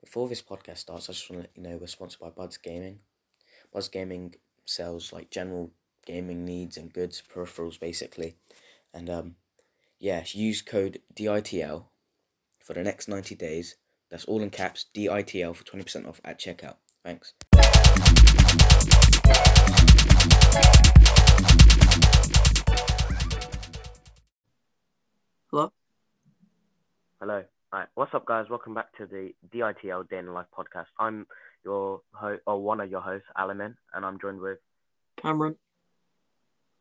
Before this podcast starts, I just want to let you know we're sponsored by Buds Gaming. Buds Gaming sells like general gaming needs and goods, peripherals basically. And um, yeah, use code DITL for the next 90 days. That's all in caps, DITL for 20% off at checkout. Thanks. Hello? Hello. Right. What's up, guys? Welcome back to the DITL Day in Life podcast. I'm your ho- or one of your hosts, Alamin, and I'm joined with. Cameron.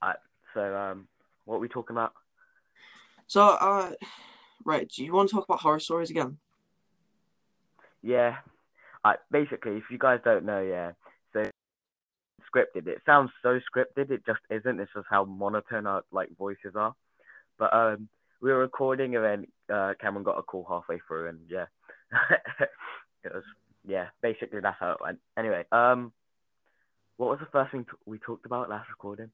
Alright. So, um, what are we talking about? So, uh, right, do you want to talk about horror stories again? Yeah. Alright. Basically, if you guys don't know, yeah. So, scripted. It sounds so scripted. It just isn't. It's just how monotone our like voices are. But um, we were recording, and then uh, Cameron got a call halfway through, and yeah, it was yeah. Basically, that's how it went. Anyway, um, what was the first thing t- we talked about last recording?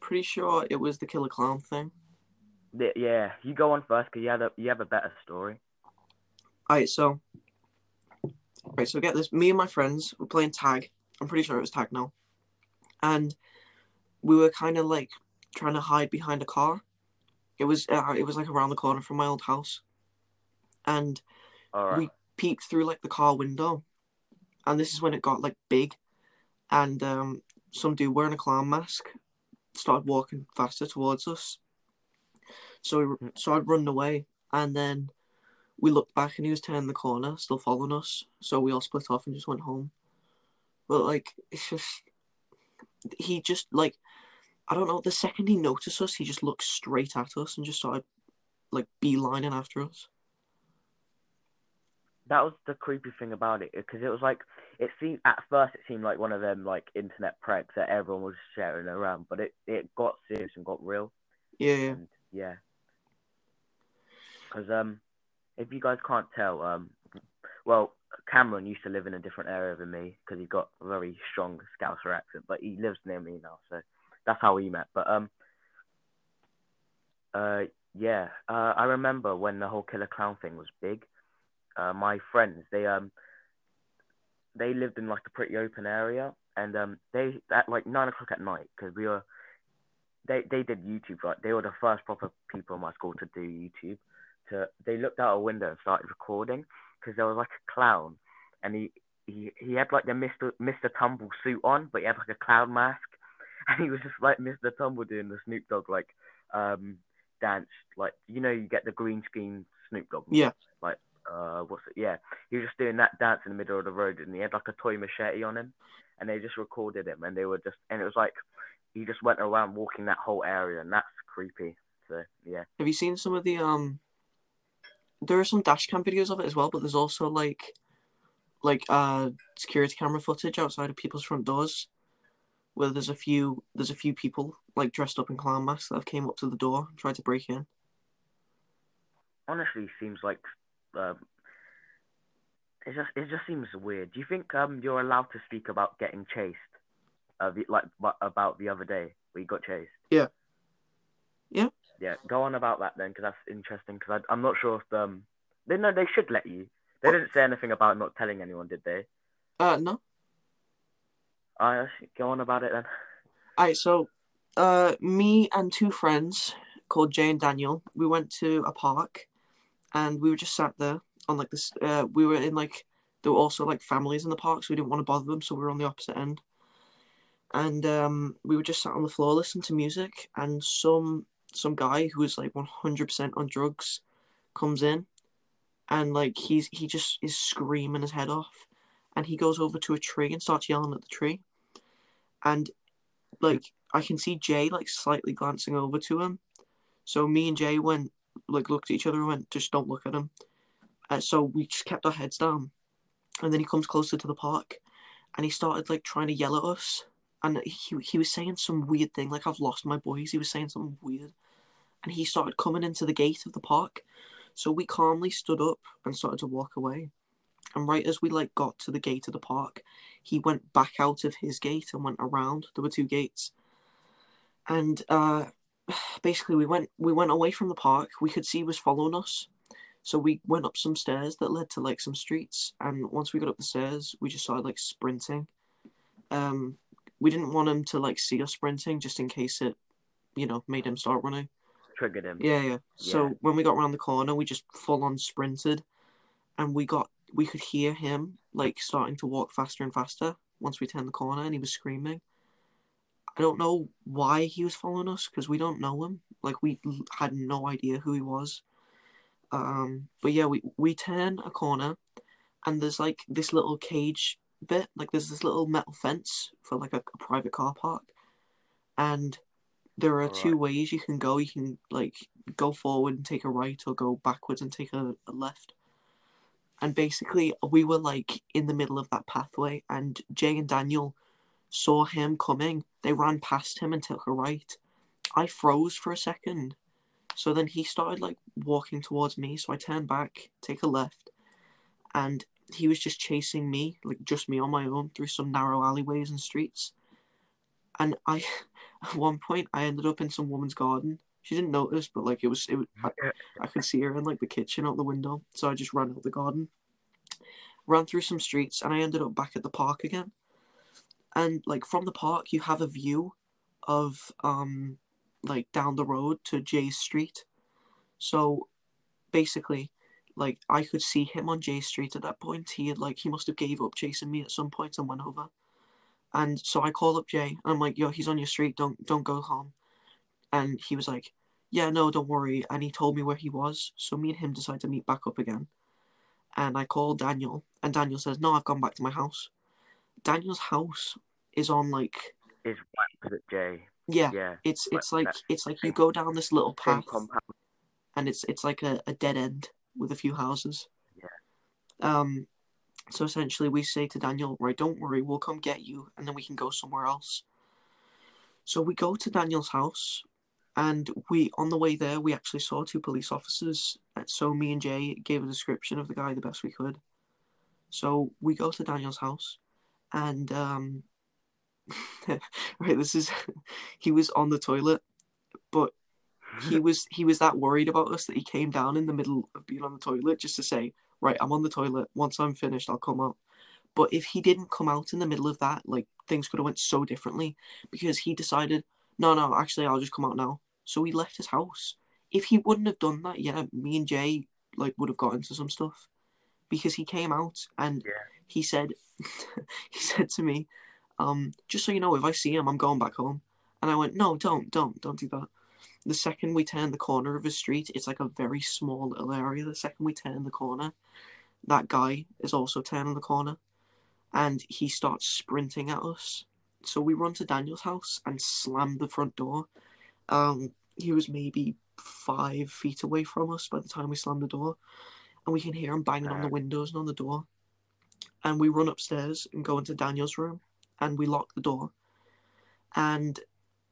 Pretty sure it was the killer clown thing. Yeah, yeah. You go on first, cause you had a you have a better story. Alright, so. Right, so get this. Me and my friends were playing tag. I'm pretty sure it was tag now. And we were kind of like trying to hide behind a car. It was uh, it was like around the corner from my old house. And right. we peeped through like the car window. And this is when it got like big. And um, some dude wearing a clown mask started walking faster towards us. So we started running away, and then we looked back, and he was turning the corner, still following us. So we all split off and just went home. But like, it's just he just like I don't know. The second he noticed us, he just looked straight at us and just started like beelining after us. that was the creepy thing about it because it was like it seemed at first it seemed like one of them like internet pranks that everyone was sharing around, but it it got serious and got real. Yeah, yeah. And yeah, because um, if you guys can't tell, um, well, Cameron used to live in a different area than me because he got a very strong Scouser accent, but he lives near me now, so that's how we met. But um, uh, yeah, uh, I remember when the whole killer clown thing was big. Uh, my friends, they um, they lived in like a pretty open area, and um, they at like nine o'clock at night because we were they they did YouTube right. They were the first proper people in my school to do YouTube. To they looked out a window and started recording because there was like a clown, and he he he had like the Mister Mister Tumble suit on, but he had like a clown mask, and he was just like Mister Tumble doing the Snoop Dogg like um dance, like you know you get the green screen Snoop Dogg. Yeah. Like uh what's it? Yeah, he was just doing that dance in the middle of the road, and he had like a toy machete on him, and they just recorded him, and they were just and it was like he just went around walking that whole area, and that's creepy. So yeah, Have you seen some of the um? There are some dash cam videos of it as well, but there's also like, like uh security camera footage outside of people's front doors, where there's a few there's a few people like dressed up in clown masks that have came up to the door and tried to break in. honestly, seems like um, it just it just seems weird. Do you think um you're allowed to speak about getting chased? Uh, the, like what about the other day where you got chased? Yeah. Yeah. Yeah, go on about that then, because that's interesting. Because I'm not sure if um they no they should let you. They didn't say anything about not telling anyone, did they? Uh no. I go on about it then. Alright, so uh me and two friends called Jay and Daniel, we went to a park and we were just sat there on like this uh we were in like there were also like families in the park, so we didn't want to bother them, so we were on the opposite end. And um we were just sat on the floor listening to music and some some guy who was like one hundred percent on drugs comes in and like he's he just is screaming his head off and he goes over to a tree and starts yelling at the tree. And like I can see Jay like slightly glancing over to him. So me and Jay went like looked at each other and went, just don't look at him. Uh, so we just kept our heads down. And then he comes closer to the park and he started like trying to yell at us. And he he was saying some weird thing, like I've lost my boys. He was saying something weird. And he started coming into the gate of the park. So we calmly stood up and started to walk away. And right as we like got to the gate of the park, he went back out of his gate and went around. There were two gates. And uh basically we went we went away from the park. We could see he was following us. So we went up some stairs that led to like some streets, and once we got up the stairs, we just started like sprinting. Um, we didn't want him to like see us sprinting, just in case it, you know, made him start running. Triggered him. Yeah, yeah. So when we got around the corner, we just full on sprinted, and we got we could hear him like starting to walk faster and faster once we turned the corner, and he was screaming. I don't know why he was following us because we don't know him. Like we had no idea who he was. Um, but yeah, we we turn a corner, and there's like this little cage bit. Like there's this little metal fence for like a, a private car park, and there are two Alright. ways you can go. You can like go forward and take a right, or go backwards and take a, a left. And basically, we were like in the middle of that pathway, and Jay and Daniel saw him coming. They ran past him and took a right. I froze for a second. So then he started like walking towards me. So I turned back, take a left, and he was just chasing me, like just me on my own through some narrow alleyways and streets. And I, at one point, I ended up in some woman's garden. She didn't notice, but like it was, it was I, I could see her in like the kitchen out the window. So I just ran out the garden, ran through some streets, and I ended up back at the park again. And like from the park, you have a view of um like down the road to Jay's Street. So basically, like I could see him on Jay Street at that point. He had like he must have gave up chasing me at some point and went over. And so I call up Jay and I'm like, yo, he's on your street, don't don't go home. And he was like, Yeah, no, don't worry. And he told me where he was. So me and him decided to meet back up again. And I called Daniel and Daniel says, No, I've gone back to my house. Daniel's house is on like Is Jay. yeah, Yeah. it's it's like it's like you go down this little path and it's it's like a, a dead end with a few houses. Yeah. Um so essentially we say to Daniel, right, don't worry, we'll come get you and then we can go somewhere else. So we go to Daniel's house and we on the way there we actually saw two police officers. So me and Jay gave a description of the guy the best we could. So we go to Daniel's house and um right this is he was on the toilet but he was he was that worried about us that he came down in the middle of being on the toilet just to say, right, I'm on the toilet. Once I'm finished, I'll come out. But if he didn't come out in the middle of that, like things could have went so differently because he decided, no, no, actually, I'll just come out now. So he left his house. If he wouldn't have done that, yeah, me and Jay like would have got into some stuff because he came out and Yeah. he said, he said to me, um, just so you know, if I see him, I'm going back home. And I went, no, don't, don't, don't do that the second we turn the corner of a street, it's like a very small little area. The second we turn the corner, that guy is also turning the corner and he starts sprinting at us. So we run to Daniel's house and slam the front door. Um, he was maybe five feet away from us by the time we slammed the door, and we can hear him banging on the windows and on the door. And we run upstairs and go into Daniel's room, and we lock the door. And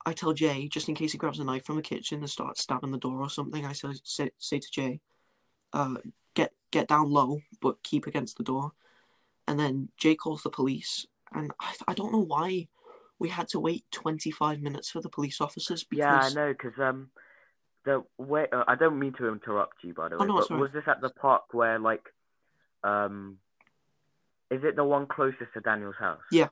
I tell Jay, just in case he grabs a knife from the kitchen and starts stabbing the door or something, I say, say, say to Jay, uh, get get down low, but keep against the door. And then Jay calls the police, and I, I don't know why we had to wait 25 minutes for the police officers Yeah, I know, because um, the way uh, I don't mean to interrupt you, by the way, Oh, way, no, but right. was this at the park where like, um, is it the one closest to Daniel's house? Yeah.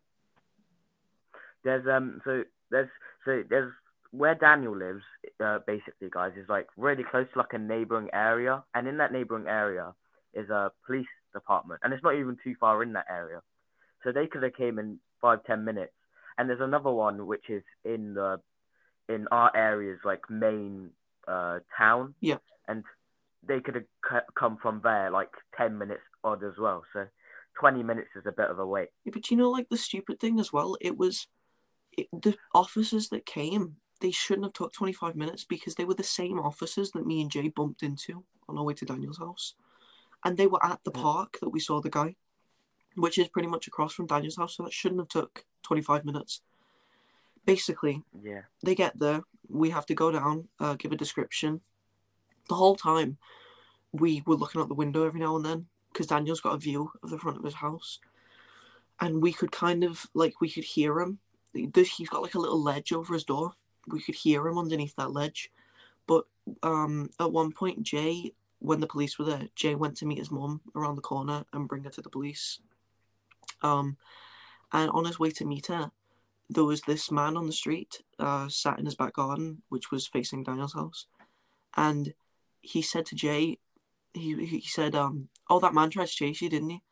There's um, so there's so there's where Daniel lives, uh, basically, guys, is like really close to like a neighboring area, and in that neighboring area is a police department, and it's not even too far in that area, so they could have came in five ten minutes. And there's another one which is in the in our area's like main uh town. Yeah. And they could have c- come from there like ten minutes odd as well. So twenty minutes is a bit of a wait. Yeah, but you know, like the stupid thing as well, it was it, the officers that came. They shouldn't have took 25 minutes because they were the same officers that me and Jay bumped into on our way to Daniel's house. And they were at the Yeah. park that we saw the guy, which is pretty much across from Daniel's house. So that shouldn't have took 25 minutes. Basically, Yeah. they get there. We have to go down, uh, give a description. The whole time, we were looking out the window every now and then because Daniel's got a view of the front of his house, and we could kind of like we could hear him. He's got like a little ledge over his door. We could hear him underneath that ledge, but um, at one point Jay when the police were there, Jay went to meet his mum around the corner and bring her to the police. Um, and on his way to meet her, there was this man on the street, uh, sat in his back garden, which was facing Daniel's house, and he said to Jay, he he said, um, "Oh, that man tried to chase you, didn't he?"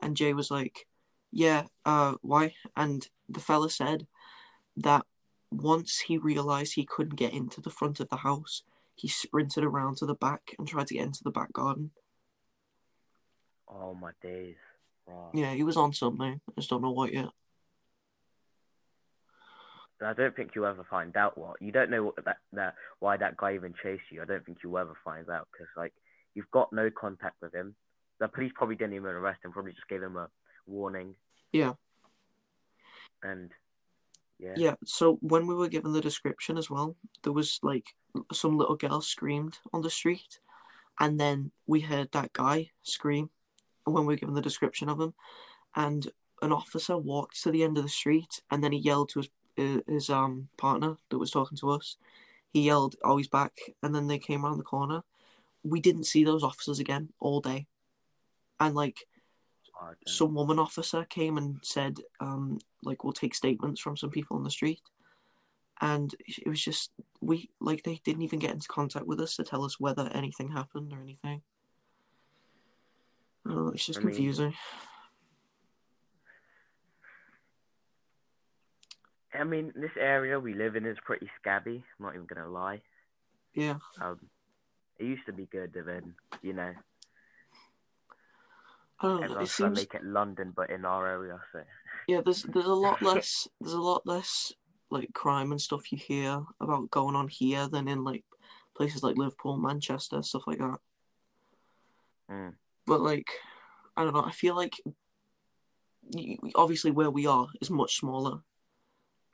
And Jay was like, "Yeah, uh, why?" And the fella said that once he realized he couldn't get into the front of the house, he sprinted around to the back and tried to get into the back garden. Oh my days. Right. Yeah, he was on something. I just don't know what yet. I don't think you'll ever find out what you don't know what that that why that guy even chased you. I don't think you'll ever find out because like you've got no contact with him. The police probably didn't even arrest him. Probably just gave him a warning. Yeah. And yeah. Yeah, so when we were given the description as well, there was like some little girl screamed on the street, and then we heard that guy scream when we were given the description of him, and an officer walked to the end of the street, and then he yelled to his his um partner that was talking to us. He yelled, "Oh, he's back!" And then they came around the corner. We didn't see those officers again all day, and like Oh, some woman officer came and said, um, like, we'll take statements from some people on the street. And it was just, we, like, they didn't even get into contact with us to tell us whether anything happened or anything. It's just I mean- confusing. I mean, this area we live in is pretty scabby. I'm not even gonna lie. Yeah. Um, it used to be good, and then you know I don't it everyone's trying to seems, make it London, but in our area. So yeah, there's, there's a lot less, there's a lot less, like, crime and stuff you hear about going on here than in, like, places like Liverpool, Manchester, stuff like that. mm, but like I don't know. I feel like obviously where we are is much smaller.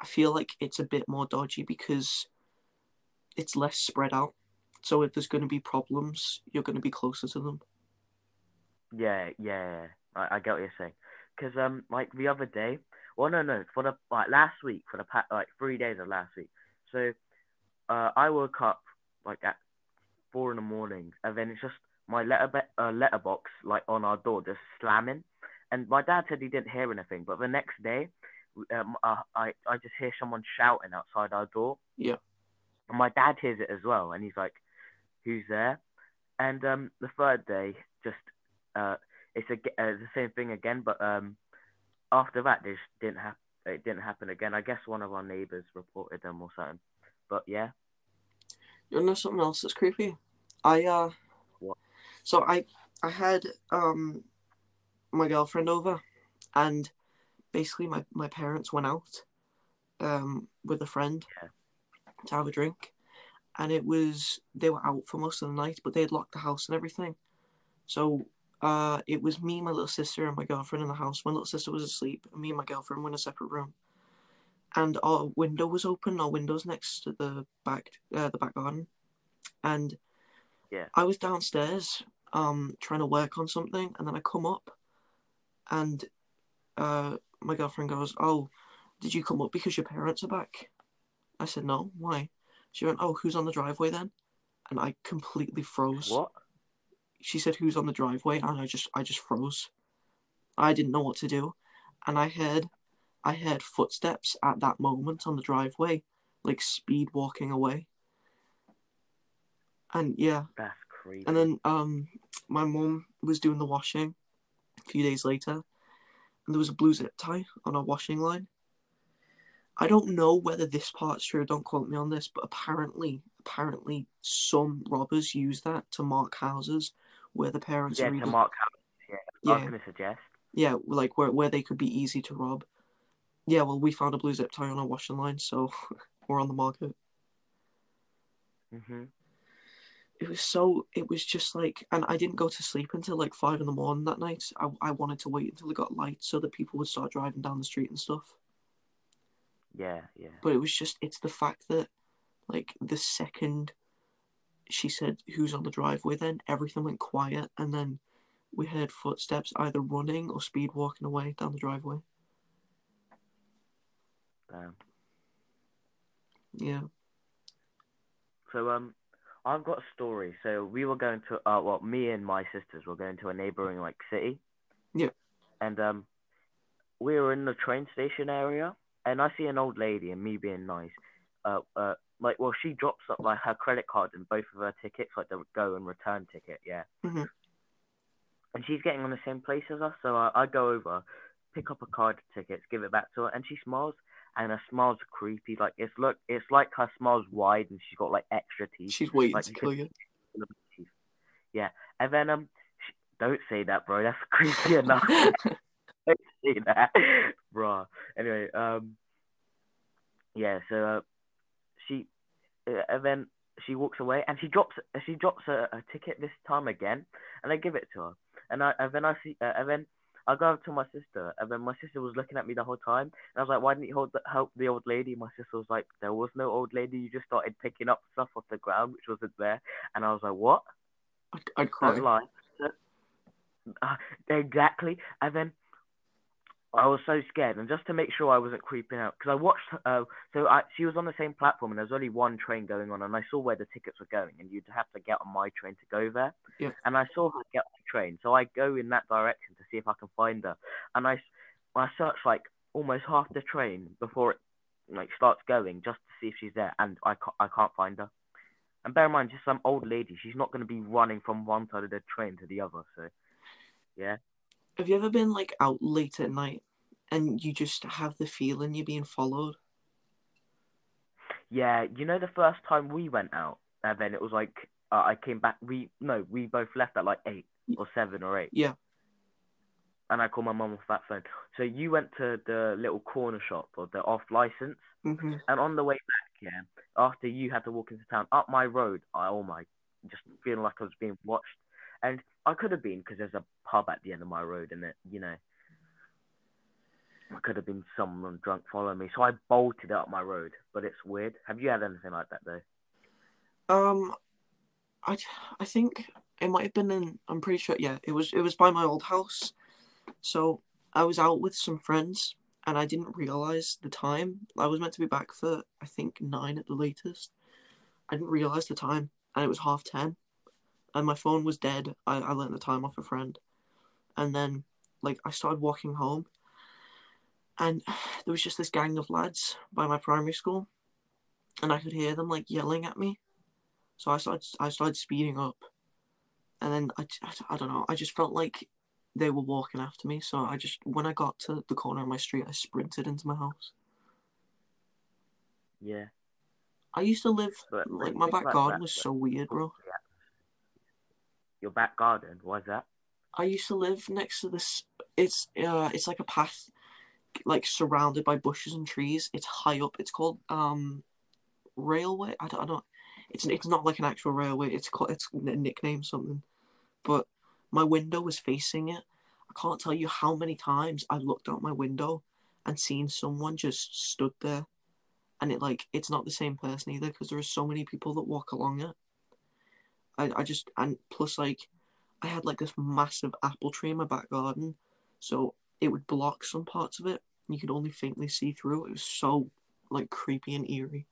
I feel like it's a bit more dodgy because it's less spread out. So if there's going to be problems, you're going to be closer to them. yeah, yeah, I, I get what you're saying. Cause um, like the other day, well, no, no, for the like last week, for the pa- like three days of last week. So, uh, I woke up like at four in the morning, and then it's just my letter uh, letterbox like on our door just slamming, and my dad said he didn't hear anything, but the next day, um, uh, I I just hear someone shouting outside our door. Yeah. And my dad hears it as well, and he's like, "Who's there?" And um, the third day, just uh, it's a, uh, the same thing again, but um, after that, this didn't happen. It didn't happen again. I guess one of our neighbors reported them or something. But yeah, You know something else that's creepy? I uh? So I I had um my girlfriend over, and basically my my parents went out um with a friend Yeah. to have a drink, and it was they were out for most of the night, but they had locked the house and everything, so. Uh, it was me, my little sister, and my girlfriend in the house. My little sister was asleep, and me and my girlfriend were in a separate room. And our window was open. Our windows next to the back, uh, the back garden, and Yeah. I was downstairs, um, trying to work on something, and then I come up, and uh, my girlfriend goes, "Oh, did you come up because your parents are back?" I said, "No, why?" She went, "Oh, who's on the driveway then?" And I completely froze. what? She said, "Who's on the driveway?" And I just, I just froze. I didn't know what to do, and I heard, I heard footsteps at that moment on the driveway, like speed walking away. And yeah, That's crazy. and then um, my mum was doing the washing a few days later, and there was a blue zip tie on our washing line. I don't know whether this part's true. Don't quote me on this, but apparently, apparently, some robbers use that to mark houses where the parents yeah, are to mark out. Yeah, I was yeah, gonna suggest. yeah, like where where they could be easy to rob. Yeah, well, we found a blue zip tie on our washing line, so we're on the market. Mhm. It was so it was just like and i didn't go to sleep until like five in the morning that night. I, I wanted to wait until it got light so that people would start driving down the street and stuff. Yeah, yeah. but it was just it's the fact that like the second she said who's on the driveway? then everything went quiet and then we heard footsteps either running or speed walking away down the driveway. Damn. yeah. So um, I've got a story. So we were going to, uh, well, me and my sisters were going to a neighboring like city. Yeah. And um, we were in the train station area, and I see an old lady, and me being nice, uh, uh, like, well, she drops up like her credit card and both of her tickets, like the go and return ticket, yeah. Mhm. And she's getting on the same place as us, so I, I go over, pick up a card tickets, give it back to her, and she smiles, and her smile's creepy. Like it's look, it's like her smile's wide, and she's got like extra teeth. She's waiting Like, to kill you. Yeah, and then um, sh don't say that, bro. That's creepy enough. don't say that, bro. Anyway, um, yeah. So uh, she, uh, and then she walks away, and she drops, she drops a, a ticket this time again, and I give it to her, and I, and then I see, uh, and then. I go up to my sister, and then my sister was looking at me the whole time, and I was like, "Why didn't you hold the, help the old lady?" My sister was like, "There was no old lady. You just started picking up stuff off the ground, which wasn't there." And I was like, "What?" I'd, I'd cry. Don't lie. Uh, exactly. And then I was so scared, and just to make sure I wasn't creeping out, because I watched. Uh, so I, she was on the same platform, and there was only one train going on, and I saw where the tickets were going, and you'd have to get on my train to go there. Yeah. And I saw her get on the train, so I go in that direction to see if I can find her, and I, I search like almost half the train before it like starts going, just to see if she's there, and I can't, I can't find her. And bear in mind, just some old lady. She's not going to be running from one side of the train to the other. So, yeah. Have you ever been like out late at night and you just have the feeling you're being followed? Yeah, you know the first time we went out, and then it was like uh, I came back. We no, we both left at like eight or seven or eight. Yeah. And I called my mum off that phone. So you went to the little corner shop or the off license, hmm and on the way back, yeah, after you had to walk into town up my road, I oh my, just feeling like I was being watched, and I could have been because there's a pub at the end of my road, and it, you know. I could have been someone drunk following me, so I bolted up my road. But it's weird. Have you had anything like that though? Um, I I think it might have been in. I'm pretty sure. Yeah, it was. It was by my old house. So I was out with some friends, and I didn't realize the time. I was meant to be back for I think nine at the latest. I didn't realize the time, and it was half ten, and my phone was dead. I I learned the time off a friend, and then like I started walking home, and there was just this gang of lads by my primary school, and I could hear them like yelling at me. So I started I started speeding up, and then I, I, I don't know I just felt like they were walking after me. So I just when I got to the corner of my street, I sprinted into my house. Yeah. I used to live But like my back garden was so weird, bro. Your back garden, why is that? I used to live next to this. It's uh, it's like a path, like surrounded by bushes and trees. It's high up. It's called um, railway. I don't, I don't. It's it's not like an actual railway. It's called it's a nickname something, but my window was facing it. I can't tell you how many times I looked out my window and seen someone just stood there, and it like it's not the same person either because there are so many people that walk along it. I I just and plus like I had like this massive apple tree in my back garden, so it would block some parts of it. You could only faintly see through. It was so like creepy and eerie.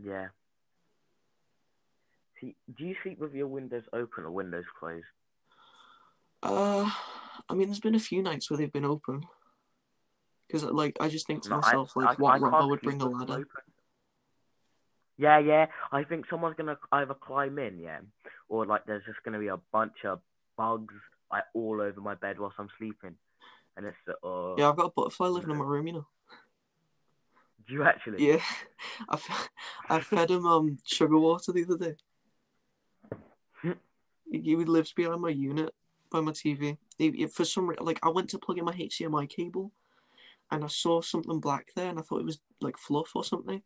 Yeah. See, do you sleep with your windows open or windows closed? Uh, I mean, there's been a few nights where they've been open. Because like I just think to No, I- myself, like, I- what I robber would bring a ladder? open. Yeah, yeah. I think someone's gonna either climb in, yeah, or like there's just gonna be a bunch of bugs like all over my bed whilst I'm sleeping, and it's uh, oh. Yeah, I've got a butterfly living in my room, you know. Do you actually? Yeah, I, f- I fed him um sugar water the other day. he, lives behind my unit by my TV. He, he- for some re- like I went to plug in my HDMI cable, and I saw something black there, and I thought it was like fluff or something.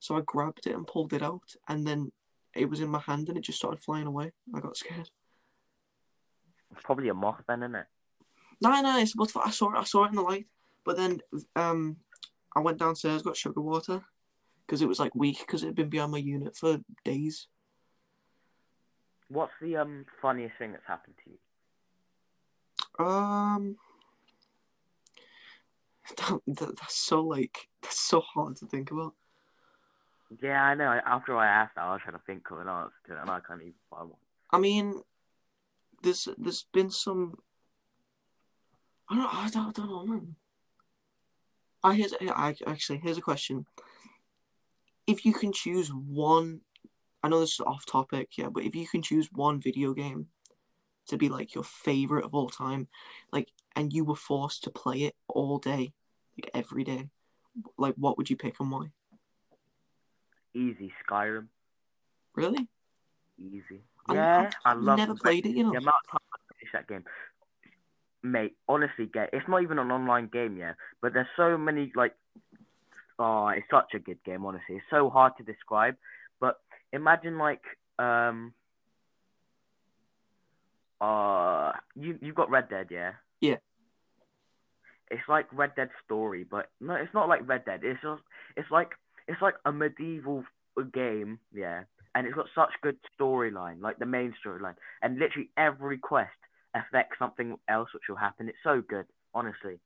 So I grabbed it and pulled it out, and then it was in my hand, and it just started flying away. I got scared. It's probably a moth then, isn't it? No, no, it's a butterfly. I saw it. I saw it in the light, but then um, I went downstairs, got sugar water, because it was like weak, because it had been behind my unit for days. What's the um funniest thing that's happened to you? Um, that, that- that's so like that's so hard to think about. Yeah, I know. After I asked I was trying to think of an answer to it, and I can't even find one. I mean, there's there's been some. I don't. I don't, I don't know, man. I here's I actually here's a question. If you can choose one, I know this is off topic, yeah, but if you can choose one video game to be like your favorite of all time, like, and you were forced to play it all day, like every day, like, what would you pick and why? Easy Skyrim. Really? Easy. I- Yeah, I, I've love never played it, you know. The amount of time I finished that game, mate. Honestly, get it's not even an online game yet, but there's so many like. Oh, it's such a good game. Honestly, it's so hard to describe. But imagine like um. Uh, you you've got Red Dead, yeah. Yeah. It's like Red Dead story, but no, it's not like Red Dead. It's just it's like it's like a medieval uh, game, yeah, and it's got such good storyline, like the main storyline, and literally every quest affects something else which will happen. It's so good, honestly.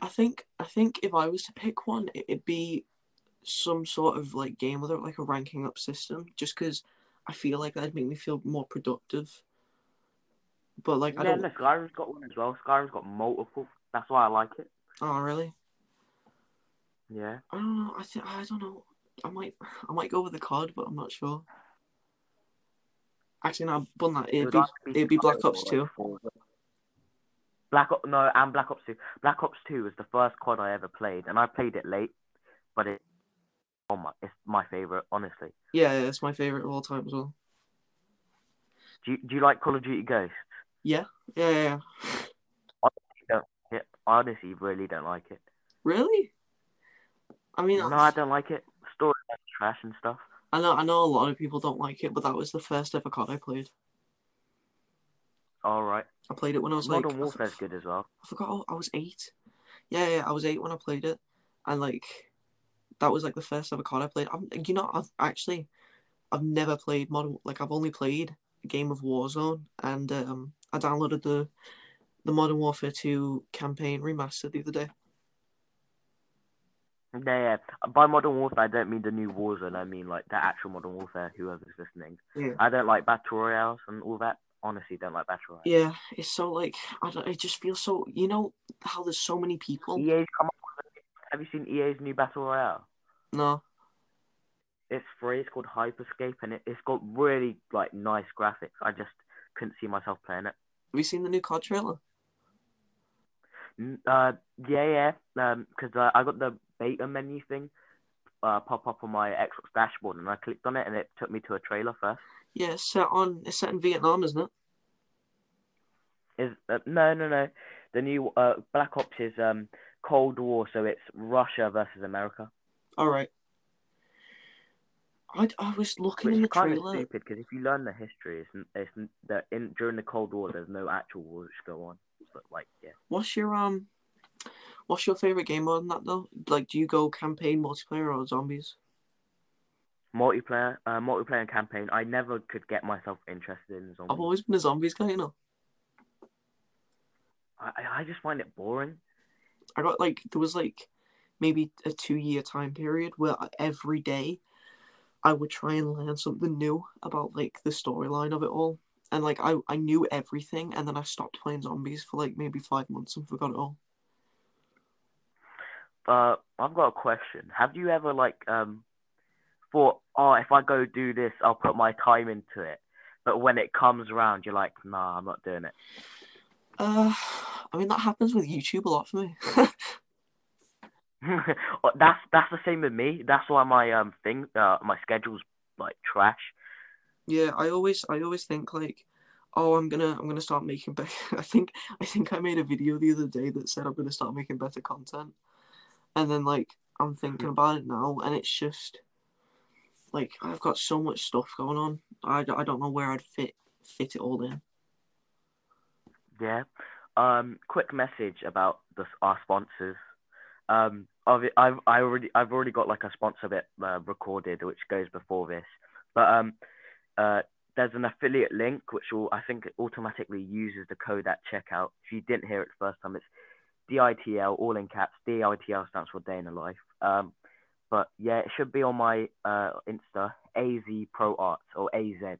I think I think if I was to pick one, it- it'd be some sort of like game with like a ranking up system, just because I feel like that'd make me feel more productive. But like I yeah, don't. no, Skyrim's got one as well. Skyrim's got multiple. That's why I like it. Oh really? Yeah. I don't know. I think I don't know. I might I might go with the COD, but I'm not sure. Actually, no. But that It it'd be it'd be Black Ops 2. Black Ops, no, and Black Ops 2. Black Ops 2 was the first COD I ever played, and I played it late, but it, oh my, it's my favorite, honestly. yeah, yeah, it's my favorite of all time as well. Do you, do you like Call of Duty Ghosts? Yeah, yeah, yeah. Yeah, I honestly really don't like it. Really? I mean, No, I don't like it. Story trash and stuff. I know I know a lot of people don't like it, but that was the first ever COD I played. All right. I played it when I was like Modern Warfare's good as well. I forgot I was eight. Yeah, yeah, I was eight when I played it, and like that was like the first ever COD I played. I'm, you know, I've actually I've never played modern. Like I've only played a game of Warzone, and um, I downloaded the the Modern Warfare Two campaign remastered the other day. Yeah, yeah. By Modern Warfare, I don't mean the new Warzone. I mean like the actual Modern Warfare. Whoever's listening, Yeah. I don't like battle royales and all that. Honestly, don't like battle royales. Yeah, it's so like I don't. It just feels so. You know how there's so many people. EA's come up with a- Have you seen EA's new battle royale? No. It's free. It's called Hyperscape, and it, it's got really like nice graphics. I just couldn't see myself playing it. Have you seen the new COD trailer? Uh, yeah, yeah. Um, because uh, I got the beta menu thing uh pop up on my Xbox dashboard, and I clicked on it, and it took me to a trailer first. Yeah, it's set on. It's set in Vietnam, isn't it? Is uh, no, no, no. The new uh Black Ops is um Cold War, so it's Russia versus America. All right. I, I was looking Which in the kind of trailer. stupid because if you learn the history, it's, it's that in during the Cold War, there's no actual wars which go on. But like, yeah, What's your um? What's your favorite game mode in that though? Like, do you go campaign, multiplayer, or zombies? multiplayer, uh, multiplayer and campaign. I never could get myself interested in zombies. I've always been a zombies guy, you know. I, I just find it boring. I got like there was like maybe a two year time period where every day I would try and learn something new about like the storyline of it all. And like I, I knew everything and then I stopped playing zombies for like maybe five months and forgot it all. Uh, I've got a question. Have you ever like um thought, oh, if I go do this, I'll put my time into it, but when it comes around, you're like, nah, I'm not doing it. Uh I mean that happens with YouTube a lot for me. that's that's the same with me. That's why my um thing, uh, my schedule's like trash. Yeah, I always I always think like, oh, I'm gonna I'm gonna start making better. I think I think I made a video the other day that said I'm gonna start making better content, and then like I'm thinking about it now, and it's just like I've got so much stuff going on. I, I don't know where I'd fit fit it all in. Yeah. Um, quick message about the, our sponsors. Um, I've, I've I already I've already got like a sponsor bit uh, recorded which goes before this, but um, uh, there's an affiliate link which will I think automatically uses the code at checkout. If you didn't hear it the first time, it's DITL all in caps. DITL stands for day in the life. Um, But yeah, it should be on my uh, Insta, AZ Pro Arts or AZ.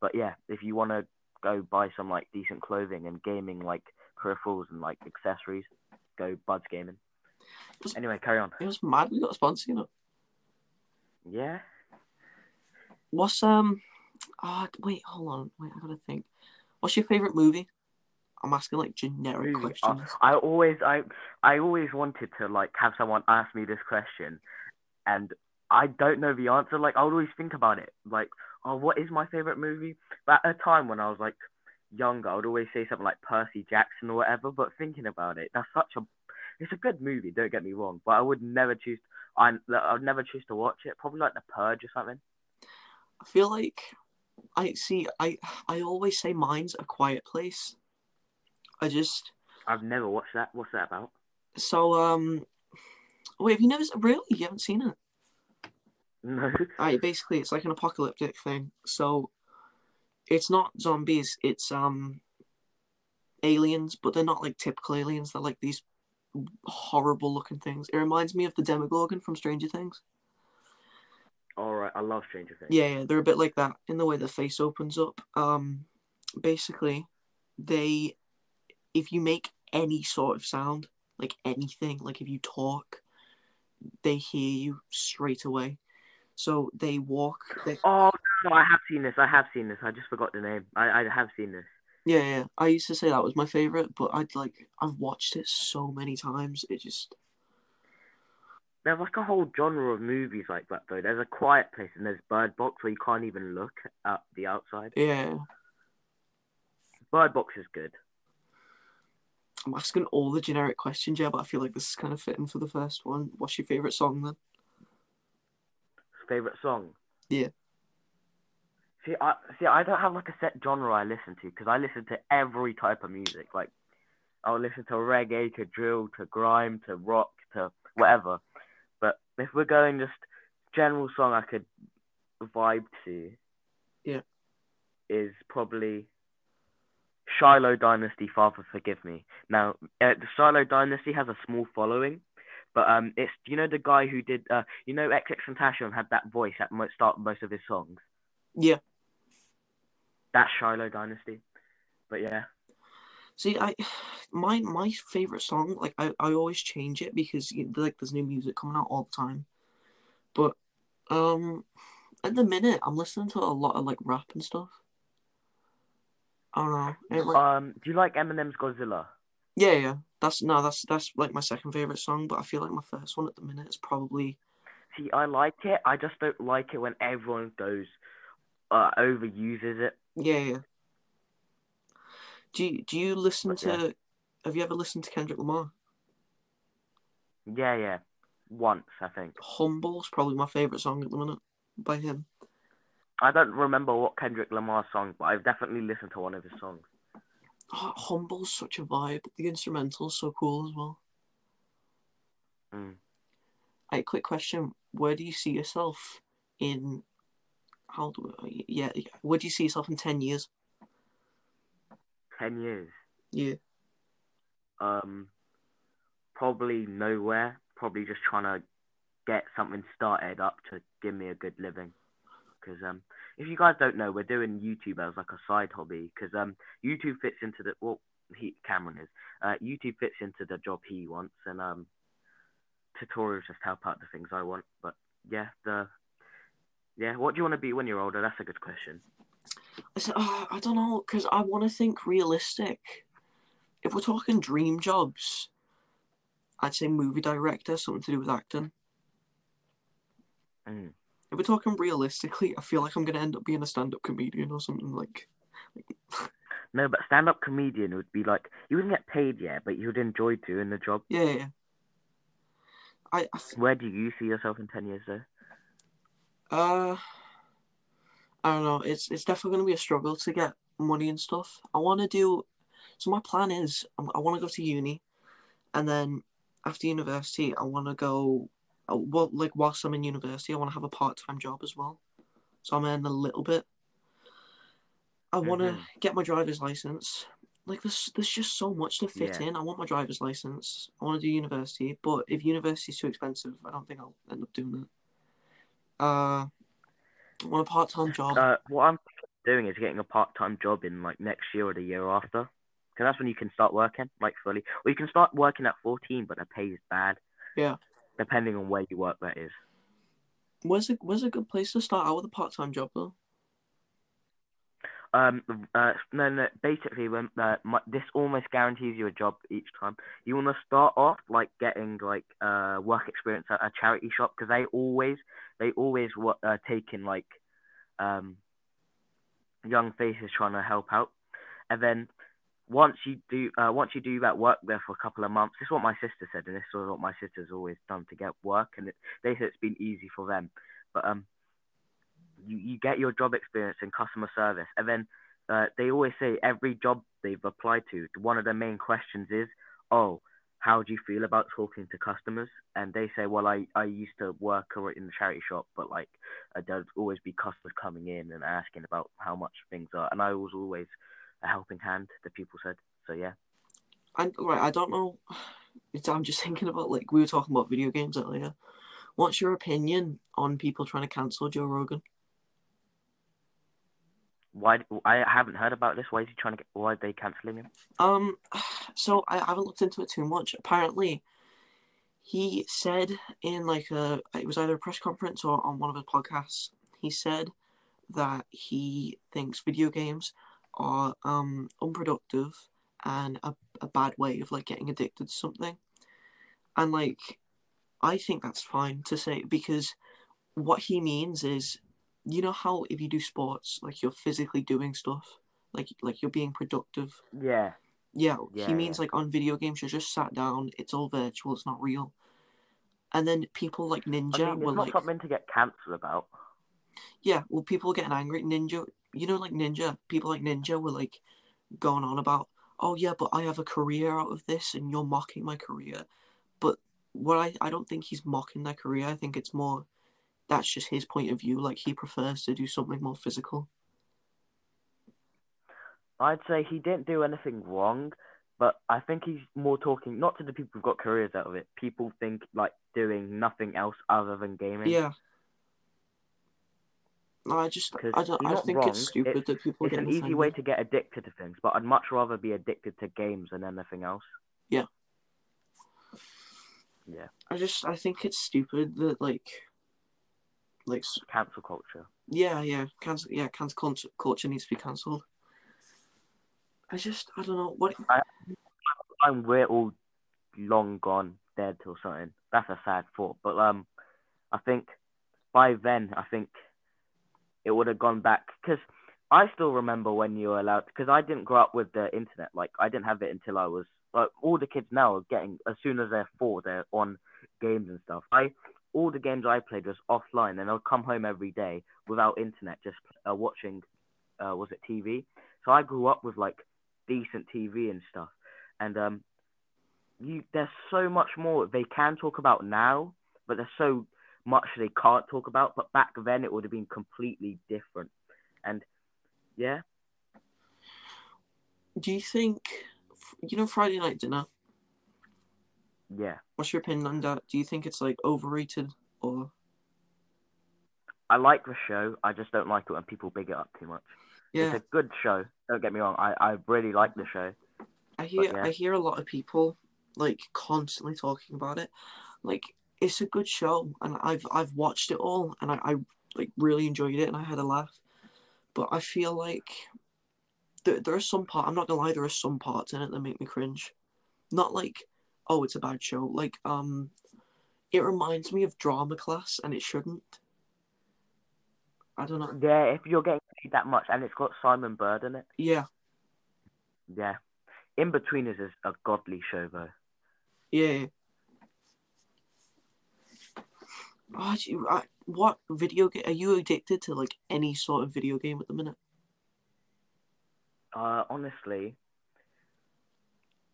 But yeah, if you want to go buy some like decent clothing and gaming like peripherals and like accessories, go Buds Gaming. Was- Anyway, carry on. It was mad. We got a sponsor, you know. Yeah. What's um? Ah, wait, hold on. Wait, I gotta think. What's your favorite movie? I'm asking like generic Movie. questions. Uh, I always I I always wanted to like have someone ask me this question, and I don't know the answer. Like I would always think about it. Like, oh, what is my favorite movie? But at a time when I was like younger, I would always say something like Percy Jackson or whatever. But thinking about it, that's such a it's a good movie. Don't get me wrong, but I would never choose. I I'd never choose to watch it. Probably like The Purge or something. I feel like I see. I I always say mine's a quiet place. I just I've never watched that. What's that about? so um. Wait, have you never really? You haven't seen it? No. Alright, basically it's like an apocalyptic thing. So it's not zombies, it's um aliens, but they're not like typical aliens, they're like these horrible looking things. It reminds me of the Demogorgon from Stranger Things. All right. I love Stranger Things. Yeah, yeah, they're a bit like that in the way the face opens up. Um basically they if you make any sort of sound, like anything, like if you talk, they hear you straight away. So they walk they Oh no, I have seen this. I have seen this. I just forgot the name. I, I have seen this. Yeah, yeah. I used to say that was my favorite, but I'd like I've watched it so many times. It just There's like a whole genre of movies like that though. There's a Quiet Place and there's Bird Box where you can't even look at the outside. yeah. Bird Box is good. I'm asking all the generic questions, yeah, but I feel like this is kind of fitting for the first one. What's your favorite song then? Favorite song? Yeah. See, I see. I don't have like a set genre I listen to because I listen to every type of music. Like, I'll listen to reggae, to drill, to grime, to rock, to whatever. But if we're going just general song I could vibe to, Yeah. is probably Shiloh Dynasty. Father, forgive me. Now, uh, the Shiloh Dynasty has a small following. But um, it's you know the guy who did uh, you know XX Tentacion had that voice at mo- start most of his songs. Yeah. That's Shiloh Dynasty. But yeah, See, I my my favorite song, like I, I always change it because you like there's new music coming out all the time. But um at the minute I'm listening to a lot of like rap and stuff. I don't. It, like, um, do you like Eminem's Godzilla? yeah, yeah. That's no, that's that's like my second favorite song, but I feel like my first one at the minute is probably See, I like it. I just don't like it when everyone goes uh, overuses it. Yeah, yeah. Do you, do you listen to? Have you ever listened to Kendrick Lamar? Yeah, yeah. Once, I think. Humble's probably my favorite song at the minute by him. I don't remember what Kendrick Lamar song, but I've definitely listened to one of his songs. Oh, Humble's such a vibe. The instrumental's so cool as well. Mm. Hey, quick question: Where do you see yourself in? How do we, yeah, yeah? Where do you see yourself in ten years? Ten years. Yeah, Um, probably nowhere. Probably just trying to get something started up to give me a good living. Because um, if you guys don't know, we're doing YouTube as like a side hobby. Because um, YouTube fits into the well, he Cameron is. Uh, YouTube fits into the job he wants, and um, tutorials just help out the things I want. But yeah, the yeah, what do you want to be when you're older? That's a good question. I said, oh, I don't know, because I want to think realistic. If we're talking dream jobs, I'd say movie director, something to do with acting. Mm. If we're talking realistically, I feel like I'm gonna end up being a stand-up comedian or something like. No, but stand-up comedian would be like you wouldn't get paid yet, but you'd enjoy doing the job. Yeah, yeah. I, I f- Where do you see yourself in ten years, though? uh, I don't know. It's it's definitely gonna be a struggle to get money and stuff. I want to do. So my plan is I'm- I want to go to uni, and then after university I want to go. Uh, Well, like whilst I'm in university, I want to have a part-time job as well, so I'm earning a little bit. I want to Mhm. get my driver's license, like there's there's just so much to fit Yeah. in. I want my driver's license. I want to do university, but if university's too expensive, I don't think I'll end up doing it. Uh, I want a part time job. Uh, what I'm doing is getting a part-time job in like next year or the year after, because that's when you can start working like fully. Or you can start working at 14, but the pay is bad. Yeah. Depending on where you work, that is. Where's a where's a good place to start out with a part time job though? Um, uh, no, no. Basically, when uh, my, this almost guarantees you a job each time. You want to start off like getting like uh work experience at a charity shop because they always they always wa- uh, take in like um young faces trying to help out, and then once you do uh once you do that work there for a couple of months, this is what my sister said, and this is what my sister's always done to get work, and it, they said it's been easy for them, but um you, you get your job experience in customer service and then uh, they always say every job they've applied to one of the main questions is oh how do you feel about talking to customers? And they say well i, I used to work in the charity shop but like uh, there'd always be customers coming in and asking about how much things are and i was always a helping hand the people said so yeah I right, I don't know. It's, I'm just thinking about like we were talking about video games earlier. What's your opinion on people trying to cancel Joe Rogan? why i haven't heard about this why is he trying to get why are they canceling him Um, so I haven't looked into it too much. Apparently, he said in like a it was either a press conference or on one of his podcasts. He said that he thinks video games are um unproductive and a, a bad way of like getting addicted to something. And like, I think that's fine to say because what he means is, you know how if you do sports, like you're physically doing stuff, like like you're being productive. yeah Yeah, Yeah, he means like on video games, you're just sat down. It's all virtual. It's not real. And then people like Ninja i mean were not like, something to get cancer about yeah, well, people getting angry. at Ninja, you know, like Ninja, people like Ninja were like going on about, oh yeah, but I have a career out of this, and you're mocking my career. But what I I don't think he's mocking their career. I think it's more that's just his point of view. Like he prefers to do something more physical. I'd say he didn't do anything wrong, but I think he's more talking not to the people who've got careers out of it. People think like doing nothing else other than gaming. Yeah. I just, I don't I think wrong. it's stupid It's- that people It's get an easy way to get addicted to things, but I'd much rather be addicted to games than anything else. Yeah. Yeah. I just I think it's stupid that like like Cancel culture. yeah yeah cancel yeah cancel culture, needs to be cancelled. I just I don't know what And we're all long gone, dead or something. That's a sad thought. But um, I think by then, I think it would have gone back because I still remember when you were allowed. Because I didn't grow up with the internet. Like I didn't have it until I was. Like all the kids now are getting as soon as they're four, they're on games and stuff. I all the games I played was offline, and I'd come home every day without internet, just uh, watching. Uh, was it TV? So I grew up with like decent TV and stuff and um, you there's so much more they can talk about now, but they're so much they can't talk about. But back then, it would have been completely different. And yeah, do you think you know Friday night dinner? yeah, What's your opinion on that? Do you think it's like overrated or I like the show. I just don't like it when people big it up too much. yeah? It's a good show. Don't get me wrong. I, I really like the show. I hear yeah. I hear a lot of people like constantly talking about it. Like it's a good show, and I've I've watched it all, and I, I like really enjoyed it, and I had a laugh. But I feel like there there are some part. I'm not gonna lie, there are some parts in it that make me cringe. Not like oh, it's a bad show. Like um, it reminds me of drama class, and it shouldn't. I don't know. Yeah, if you're getting paid that much, and it's got Simon Bird in it. Yeah, Yeah, Inbetweeners is a godly show though. yeah. Oh, you, I, what video game are you addicted to? Like any sort of video game at the minute? Uh, honestly,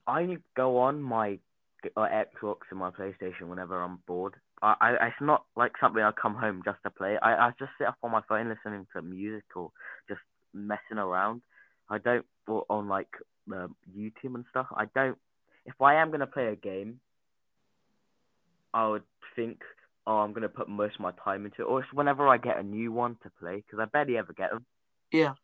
I go on my uh, Xbox and my PlayStation whenever I'm bored. I, I, it's not like something I come home just to play. I, I just sit up on my phone listening to music or just messing around. I don't put on like the YouTube and stuff. I don't. If I am gonna play a game, I would think, oh, I'm gonna put most of my time into it, or it's whenever I get a new one to play, because I barely ever get them. Yeah.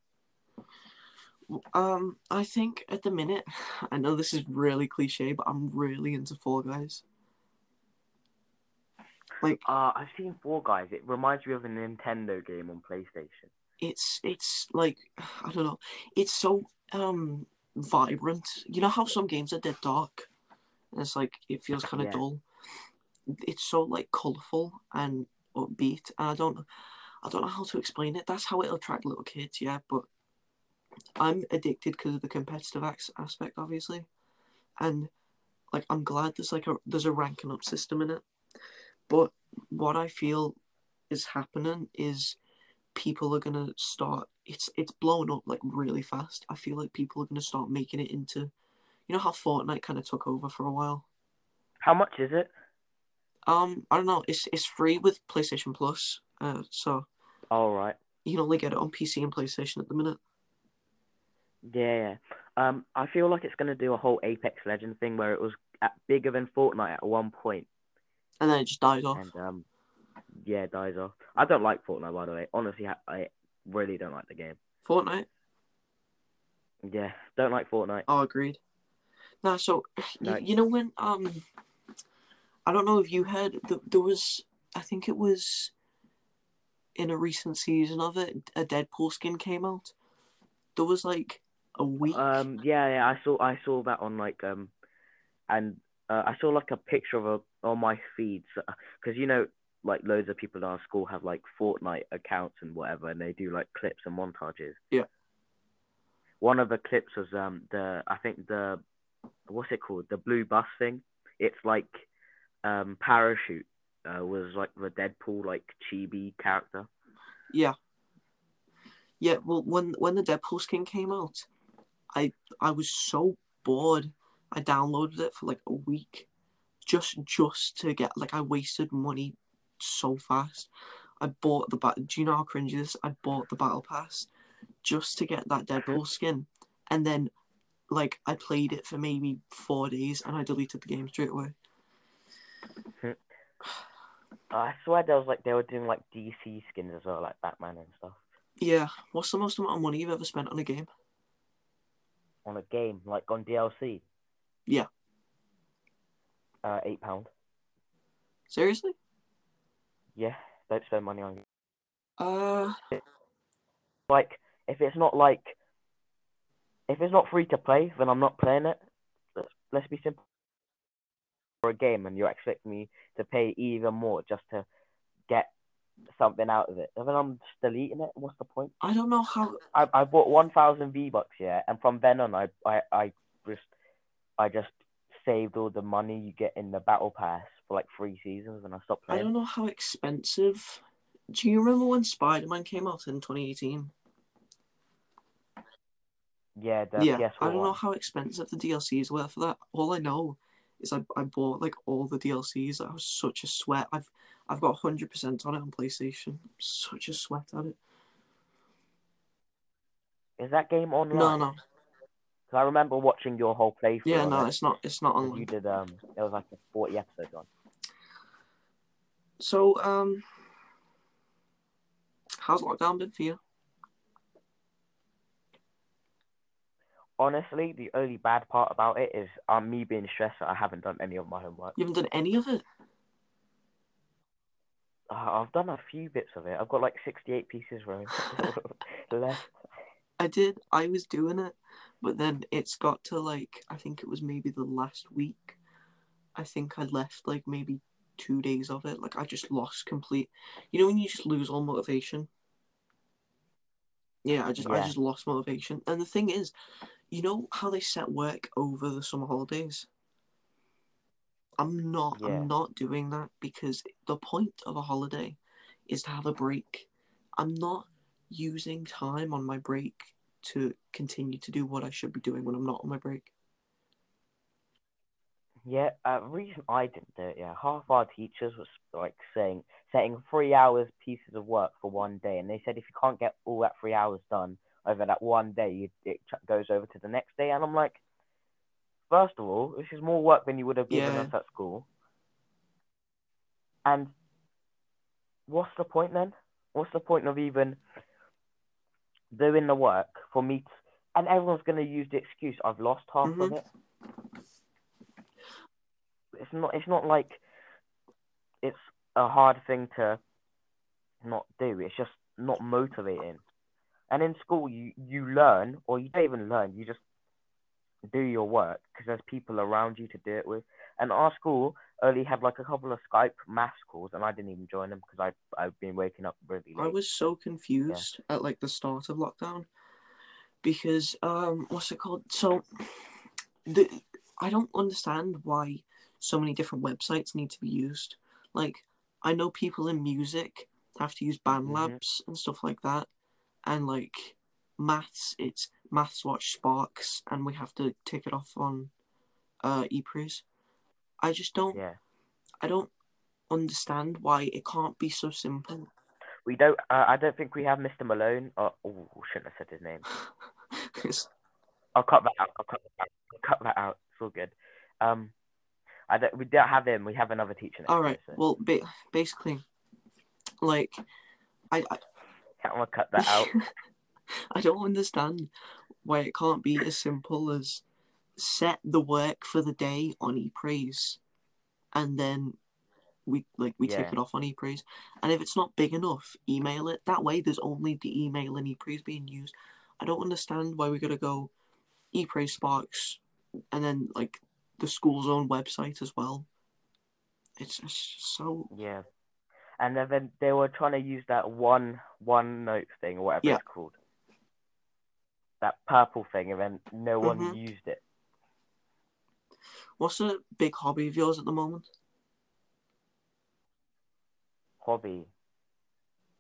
Um, I think at the minute, I know this is really cliche, but I'm really into Fall Guys. Like Uh, I've seen Fall Guys. It reminds me of a Nintendo game on PlayStation. it's it's like I don't know, it's so um vibrant. You know how some games are dead dark, and it's like it feels kind of Yeah. dull. It's so like colorful and upbeat, and I don't, I don't know how to explain it. That's how it'll attract little kids, yeah. But I'm addicted because of the competitive aspect, obviously, and like I'm glad there's like a there's a ranking up system in it. But what I feel is happening is people are gonna start. It's it's blowing up like really fast. I feel like people are gonna start making it into, you know how Fortnite kind of took over for a while. How much is it? Um, I don't know. It's it's free with PlayStation Plus. Uh, so All right. you can only get it on PC and PlayStation at the minute. Yeah, yeah. Um, I feel like it's gonna do a whole Apex Legend thing where it was at, bigger than Fortnite at one point, And then it just dies off. and um, yeah, dies off. I don't like Fortnite by the way. Honestly, I, I really don't like the game. Fortnite. Yeah, don't like Fortnite. Oh, agreed. Nah, so No. you, you know when um, I don't know if you heard th- there was I think it was in a recent season of it a Deadpool skin came out. There was like a week. Um, yeah, yeah, I saw I saw that on like um, and uh, I saw like a picture of a on my feeds because you know like loads of people in our school have like Fortnite accounts and whatever, and they do like clips and montages. Yeah. One of the clips was um the I think the what's it called the blue bus thing. It's like um parachute uh, was like the Deadpool like chibi character. Yeah. Yeah, well when when the Deadpool skin came out, I I was so bored. I downloaded it for like a week just just to get like I wasted money so fast. I bought the bat do you know how cringy this? I bought the battle pass just to get that Deadpool skin. And then like I played it for maybe four days and I deleted the game straight away. I swear there was like they were doing like DC skins as well, like Batman and stuff. Yeah. What's the most amount of money you've ever spent on a game? on a game, like on DLC. Yeah. Uh, eight pound. Seriously? Yeah, don't spend money on. Uh Like, if it's not like, if it's not free to play, then I'm not playing it. Let's, let's be simple. A game, and you expect me to pay even more just to get something out of it, and then I'm just deleting it. What's the point? I don't know how I I bought one thousand V bucks, yeah, and from then on, I I I just I just saved all the money you get in the battle pass for like three seasons, and I stopped I don't know how expensive. Do you remember when Spider Man came out in 2018? Yeah, the yeah, PS4 I don't know how expensive the DLCs were for that. All I know is I, I bought like all the DLCs. I was such a sweat. I've I've got 100% on it on PlayStation. I'm such a sweat at it. Is that game online? No, no. 'Cause I remember watching your whole playthrough. Yeah, no, it, it's not. It's not online. You did um, it was like a forty episode one. So, um, how's lockdown been for you? Honestly, the only bad part about it is um, me being stressed that I haven't done any of my homework. You haven't done any of it. Uh, I've done a few bits of it. I've got like sixty-eight pieces left. I did. I was doing it, but then it's got to like I think it was maybe the last week. I think I left like maybe two days of it. Like I just lost complete. You know when you just lose all motivation. Yeah, I just I just lost motivation. And the thing is, you know how they set work over the summer holidays. I'm not. Yeah. I'm not doing that because the point of a holiday is to have a break. I'm not using time on my break to continue to do what I should be doing when I'm not on my break. Yeah, uh, reason I didn't do it, yeah, half our teachers was like saying setting three hours pieces of work for one day, and they said if you can't get all that three hours done over that one day, it goes over to the next day, and I'm like, first of all, this is more work than you would have given Yeah. us at school. And what's the point then? What's the point of even doing the work for me? To, and everyone's going to use the excuse, I've lost half of Mhm. it. It's not. It's not like it's a hard thing to not do. It's just not motivating. And in school, you you learn, or you don't even learn. You just do your work because there's people around you to do it with. And our school only had like a couple of Skype math calls, and I didn't even join them because I I've been waking up really late. I was so confused at like the start of lockdown because um what's it called? So the I don't understand why so many different websites need to be used. Like I know people in music have to use Mhm. BandLabs and stuff like that, and like maths, it's Maths Watch Sparx, and we have to take it off on uh ePraise. I just don't. Yeah, I don't understand why it can't be so simple. we don't. Uh, I don't think we have Mr. Malone. Oh, oh, shouldn't have said his name. I'll cut that out. I'll cut that out. I'll cut that out. It's all good. Um, I don't. We don't have him. We have another teacher. All right. year, so Well, ba- basically, like, I I, I'm gonna cut that out. I don't understand why it can't be as simple as set the work for the day on ePraise, and then we like we take it off on ePraise. And if it's not big enough, email it. That way, there's only the email and ePraise being used. I don't understand why we gotta go ePraise Sparx, and then like the school's own website as well. It's just so Yeah. And then, they were trying to use that one one note thing or whatever Yeah. it's called. That purple thing, and then no one Mhm. used it. What's a big hobby of yours at the moment? Hobby.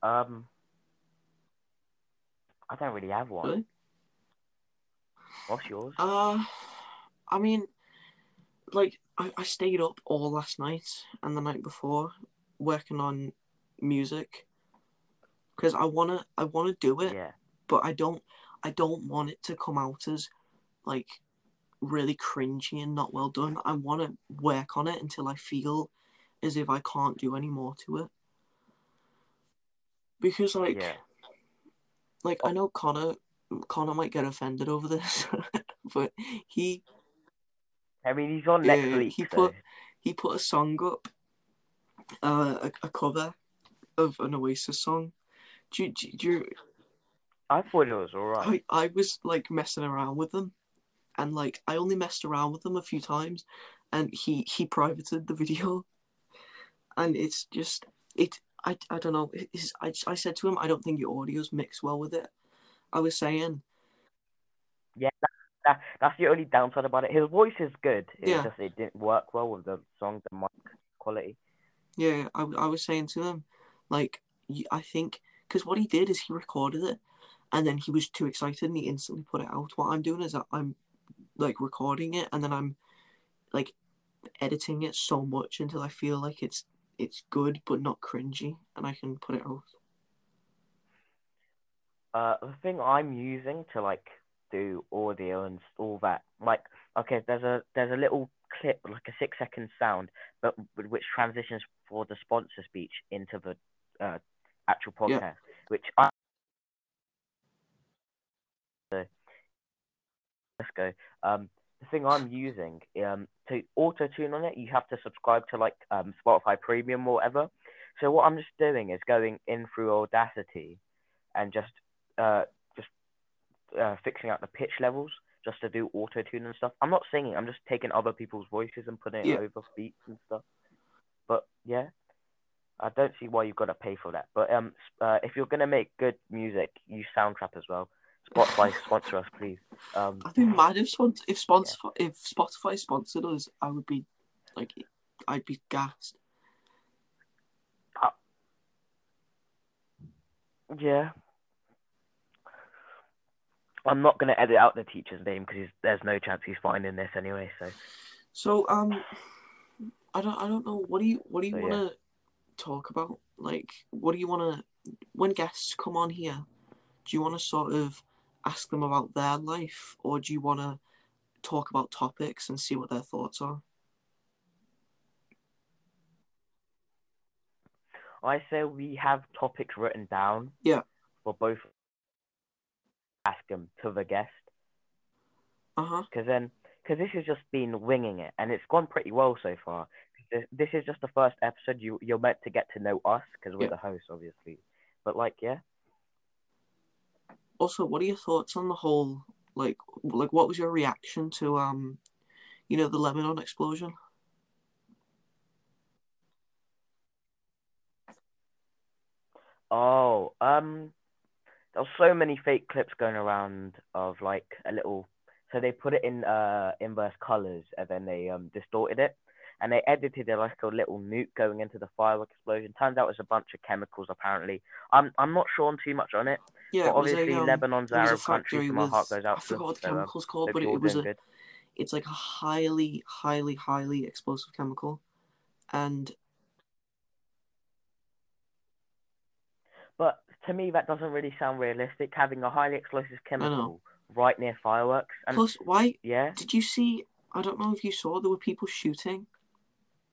Um, I don't really have one. Really? What's yours? Uh, I mean, like I, I stayed up all last night and the night before working on music because I wanna I wanna do it, yeah. but I don't I don't want it to come out as like really cringy and not well done. I want to work on it until I feel as if I can't do any more to it. Because like Yeah. like I know Connor Connor might get offended over this, but he I mean, he's on Yeah, next week. he so- put- he put a song up, uh, a, a cover of an Oasis song. Do, you- do, do you, I thought it was alright. I, I was like messing around with them, and like I only messed around with them a few times, and he he privated the video, and it's just it. I, I don't know. It's, I I said to him, I don't think your audios mix well with it. I was saying, That, that's the only downside about it. His voice is good. It's Yeah. just it didn't work well with the song, the mic quality. yeah, I, I was saying to him, like I think because what he did is he recorded it, and then he was too excited and he instantly put it out. What I'm doing is that I'm like recording it and then I'm like editing it so much until I feel like it's it's good but not cringy, and I can put it out. Uh, the thing I'm using to like do audio and all that, like, okay, there's a there's a little clip, like a six second sound, but which transitions for the sponsor speech into the uh, actual Yeah. podcast, which I. So, let's go. Um, the thing I'm using, um, to auto tune on it, you have to subscribe to like um Spotify Premium or whatever. So what I'm just doing is going in through Audacity, and just uh just uh, fixing out the pitch levels just to do auto tune and stuff. I'm not singing. I'm just taking other people's voices and putting it Yeah. over beats and stuff. But yeah, I don't see why you've got to pay for that. But um, uh, if you're gonna make good music, use Soundtrap as well. Spotify sponsor us, please. Um, I'd be mad if if Spotify if Spotify sponsored us, I would be like I'd be gassed. yeah. I'm not gonna edit out the teacher's name because there's no chance he's finding this anyway. So So um, I don't I don't know what do you what do you So, want to talk about? Like, what do you want to when guests come on here? Do you want to sort of ask them about their life, or do you want to talk about topics and see what their thoughts are? I say we have topics written down. Yeah. For both. Ask them to the guest, Uh huh. because then, because this has just been winging it, and it's gone pretty well so far. This, this is just the first episode. You you're meant to get to know us because we're Yeah. the hosts, obviously. But like, yeah, Also, what are your thoughts on the whole? Like, like what was your reaction to um, you know, the Lebanon explosion? Oh, um, there was so many fake clips going around of like a little. So they put it in uh inverse colors and then they um distorted it, and they edited it like a little nuke going into the firework explosion. Turns out it was a bunch of chemicals. Apparently, I'm I'm not sure on too much on it. Yeah, but obviously a, um, Lebanon's it was a Arab country, so my heart goes out I forgot what the So, chemical's called, but it, it was a good. it's like a highly, highly, highly explosive chemical, and But to me, that doesn't really sound realistic. Having a highly explosive chemical right near fireworks, and plus, why yeah, did you see? I don't know if you saw there were people shooting,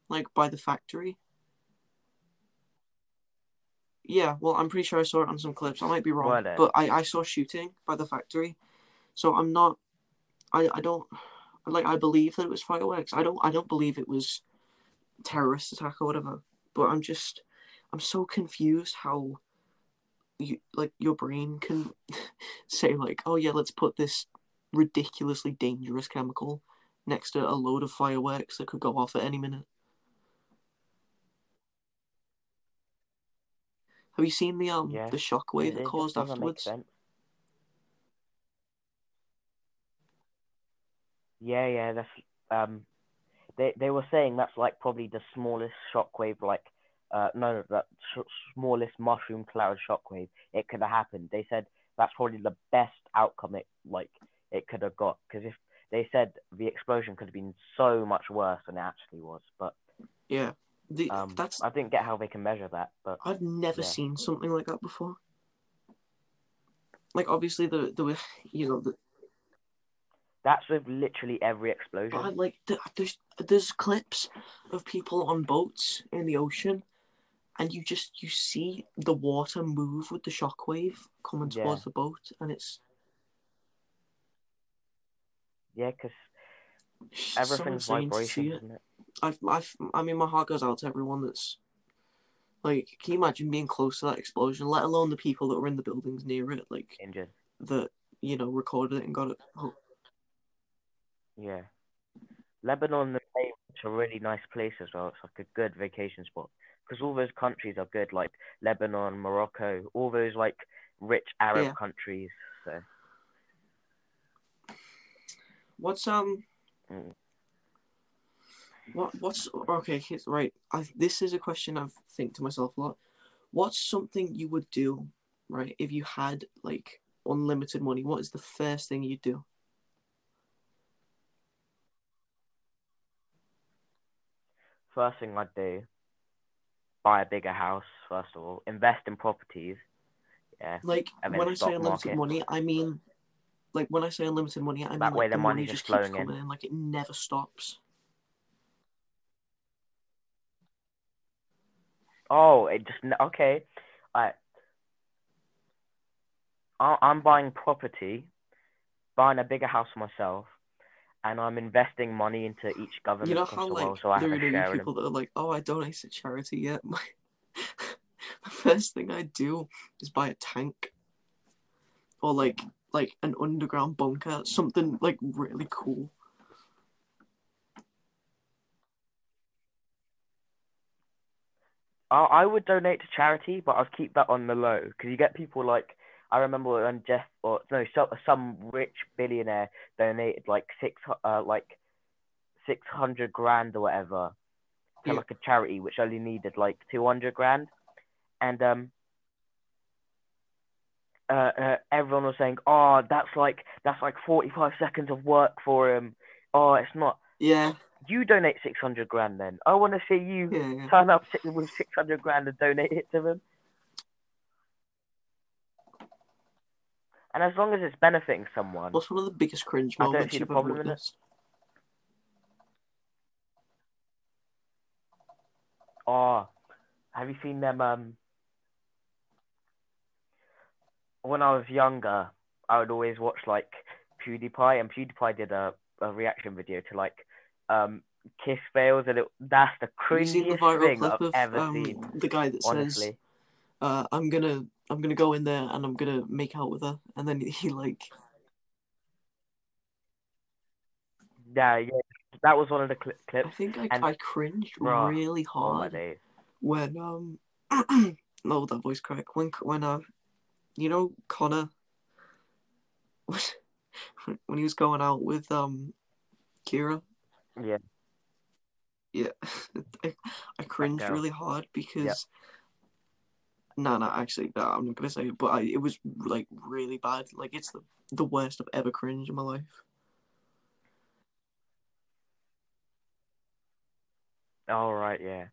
like by the factory. Yeah, well, I'm pretty sure I saw it on some clips. I might be wrong, but I, I saw shooting by the factory, so I'm not. I I don't like. I believe that it was fireworks. I don't. I don't believe it was terrorist attack or whatever. But I'm just. I'm so confused how. You like your brain can say like, oh yeah, let's put this ridiculously dangerous chemical next to a load of fireworks that could go off at any minute. Have you seen the um Yeah. the shockwave it, that it caused afterwards? Yeah, yeah, that's um, they they were saying that's like probably the smallest shockwave, like uh, no, no, the sh- smallest mushroom cloud shockwave it could have happened. They said that's probably the best outcome it like it could have got because if they said the explosion could have been so much worse than it actually was, but Yeah, the, um, that's I didn't get how they can measure that, but I've never yeah. seen something like that before. Like obviously the the you know the that's with literally every explosion. but like the, there's there's clips of people on boats in the ocean, and you just you see the water move with the shockwave coming Yeah. towards the boat, and it's Yeah, because so everything's insane to see vibration, it. isn't it? I've, I've, I mean, my heart goes out to everyone that's like. Can you imagine being close to that explosion? Let alone the people that were in the buildings near it, like Injured. that you know recorded it and got it. Oh, Yeah. Lebanon is a really nice place as well. It's like a good vacation spot because all those countries are good, like Lebanon, Morocco, all those like rich Arab Yeah. countries. So what's um, Mm. what what's okay? Here's, right, I this is a question I've think to myself a lot. What's something you would do, right, if you had like unlimited money? What is the first thing you'd do? first thing I'd do, buy a bigger house first of all, invest in properties. Yeah, Like when I say unlimited market. money, I mean, like when I say unlimited money, I mean That like way the the money money's just keeps flowing in. coming in, like it never stops. Oh, it just okay. I I- I'm buying property, buying a bigger house for myself, and I'm investing money into each government You know how like world, so I there are gonna share be in people them. that are like, "Oh, I donate to charity." Yet my the first thing I do is buy a tank, or like like an underground bunker, something like really cool. I I would donate to charity, but I'd keep that on the low because you get people like I remember when Jeff or no so, some rich billionaire donated like six uh like six hundred grand or whatever to Yeah. like a charity which only needed like two hundred grand, and um. Uh, uh, everyone was saying, "Oh, that's like that's like forty-five seconds of work for him." Oh, it's not. Yeah, You donate six hundred grand, then. I want to see you yeah, yeah. turn up with six hundred grand and donate it to them. And as long as it's benefiting someone, What's one of the biggest cringe I don't moments see the you've ever problem in it. witnessed? oh, have you seen them? Um, when I was younger, I would always watch like PewDiePie, and PewDiePie did a, a reaction video to like um kiss fails, and it, that's the cringiest thing I've of ever um, seen. the guy that says, uh, "I'm gonna, I'm gonna go in there and I'm gonna make out with her," and then he like, yeah, yeah, that was one of the clips. I think I, And- I cringed Bruh, really Oh hard days. when um, no, that voice crack when when uh, you know Connor, when he was going out with um, Kira. Yeah. Yeah, I, I cringed really hard because. No, no, actually, no, I'm not gonna say it, but I, it was like really bad. Like it's the the worst I've ever cringed in my life. All right, yeah.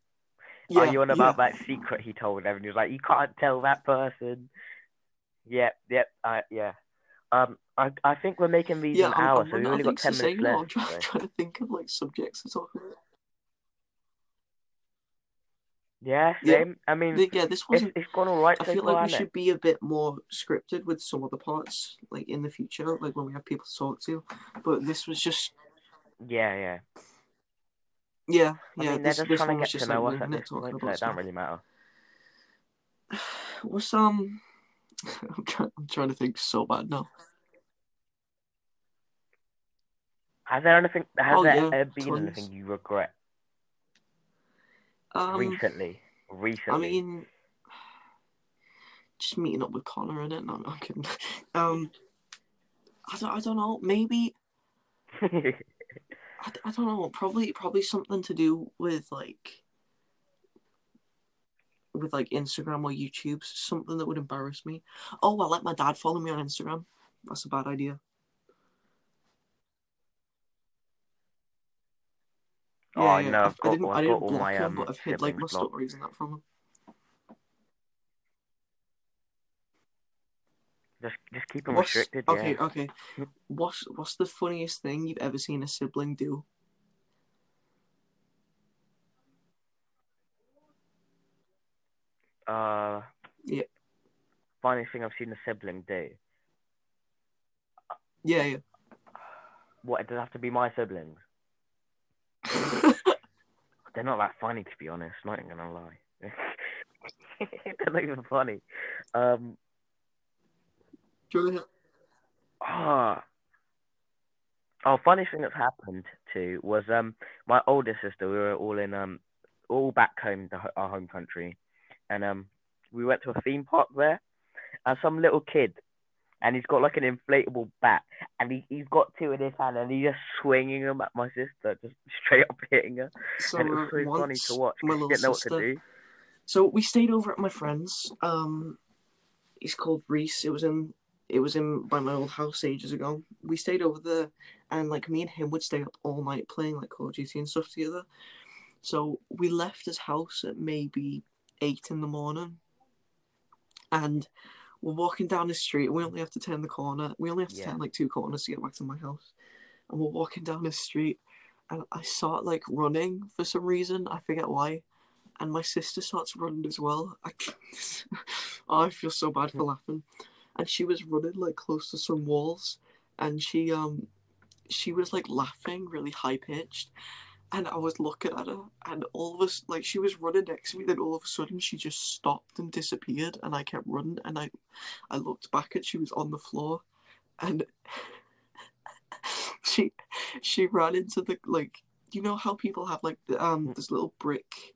Yeah, Are you on about yeah. that secret he told everyone? He was like, you can't tell that person. Yep, yep, uh, yeah. Um, I I think we're making these Yeah, an I'm, hour, I'm so we running out only got ten minutes now. I'm left. trying, trying to think of like subjects to talk about. Yeah, Yeah. same. I mean, The- yeah, this wasn't. it's gone all right I feel far, like we should be a bit more scripted with some other parts, like in the future, like when we have people to talk to. But this was just, it? Yeah, yeah. yeah, I yeah. mean, this just this one was just like us at winging it, this talking point, so about it don't really matter. What's um? I'm trying. I'm trying to think so bad now. Has there anything? Has Oh, there yeah, ever been tons. anything you regret Um, recently? Recently. I mean, just meeting up with Connor in it. No, I'm kidding. Um, I don't, I don't know. Maybe I, I don't know. Probably probably something to do with like with like Instagram or YouTube. Something that would embarrass me. Oh, I let my dad follow me on Instagram. That's a bad idea. Yeah, I yeah. I, I've I didn't. I've I didn't all block my, him, um, but I've hid like my stories and that from him. just just keep them What's, restricted. okay, yeah. okay. What's what's the funniest thing you've ever seen a sibling do? Uh. Yeah. Funniest thing I've seen a sibling do. Yeah, yeah. What? It does have to be my siblings. They're not that funny, to be honest. Not even gonna lie. They're not even funny. Um. Do you wanna- Ah. Oh, funniest thing that's happened too was um my older sister. We were all in um all back home to our home country, and um we went to a theme park there, and some little kid, and he's got like an inflatable bat, and he he's got two in his hand, and he's just swinging them at my sister, just straight up hitting her, so and it was uh, so funny to watch. my little didn't know sister. what to do. So we stayed over at my friend's. Um, he's called Reese. It was in it was in by my old house ages ago. We stayed over there, and like me and him would stay up all night playing like Call of Duty and stuff together. So we left his house at maybe eight in the morning, and we're walking down the street. And We only have to turn the corner. We only have to Yeah. turn like two corners to get back to my house. And we're walking down the street, and I start like running for some reason. I forget why and my sister starts running as well. I, oh, I feel so bad for laughing. And she was running like close to some walls, and she um, she was like laughing really high pitched, and I was looking at her, and all of us like she was running next to me. Then all of a sudden she just stopped and disappeared, and I kept running, and I, I looked back and she was on the floor, and she, she ran into the like. You know how people have like the, um this little brick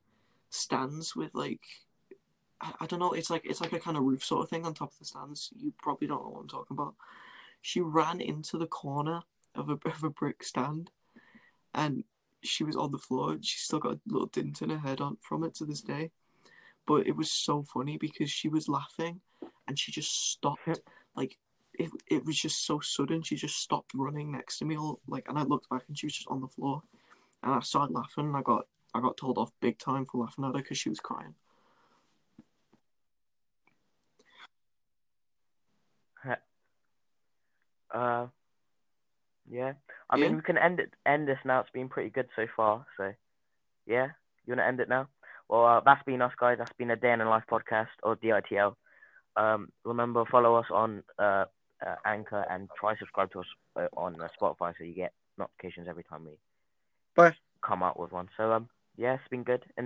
stands with like I, I don't know it's like it's like a kind of roof sort of thing on top of the stands you probably don't know what i'm talking about she ran into the corner of a, of a brick stand and she was on the floor and she still got a little dint in her head on from it to this day. But it was so funny because she was laughing and she just stopped like it, it was just so sudden. She just stopped running next to me all like and i looked back and she was just on the floor. And i started laughing and i got I got told off big time for laughing at her because she was crying. Uh, yeah. I mean, we can end it. End this now. It's been pretty good so far. So, yeah. You wanna end it now? Well, uh, that's been us, guys. That's been a Day in the Life podcast or DITL. Um, remember follow us on uh, uh Anchor and try subscribe to us uh, on uh, Spotify so you get notifications every time we Bye. come out with one. So um, yeah, it's been good. In a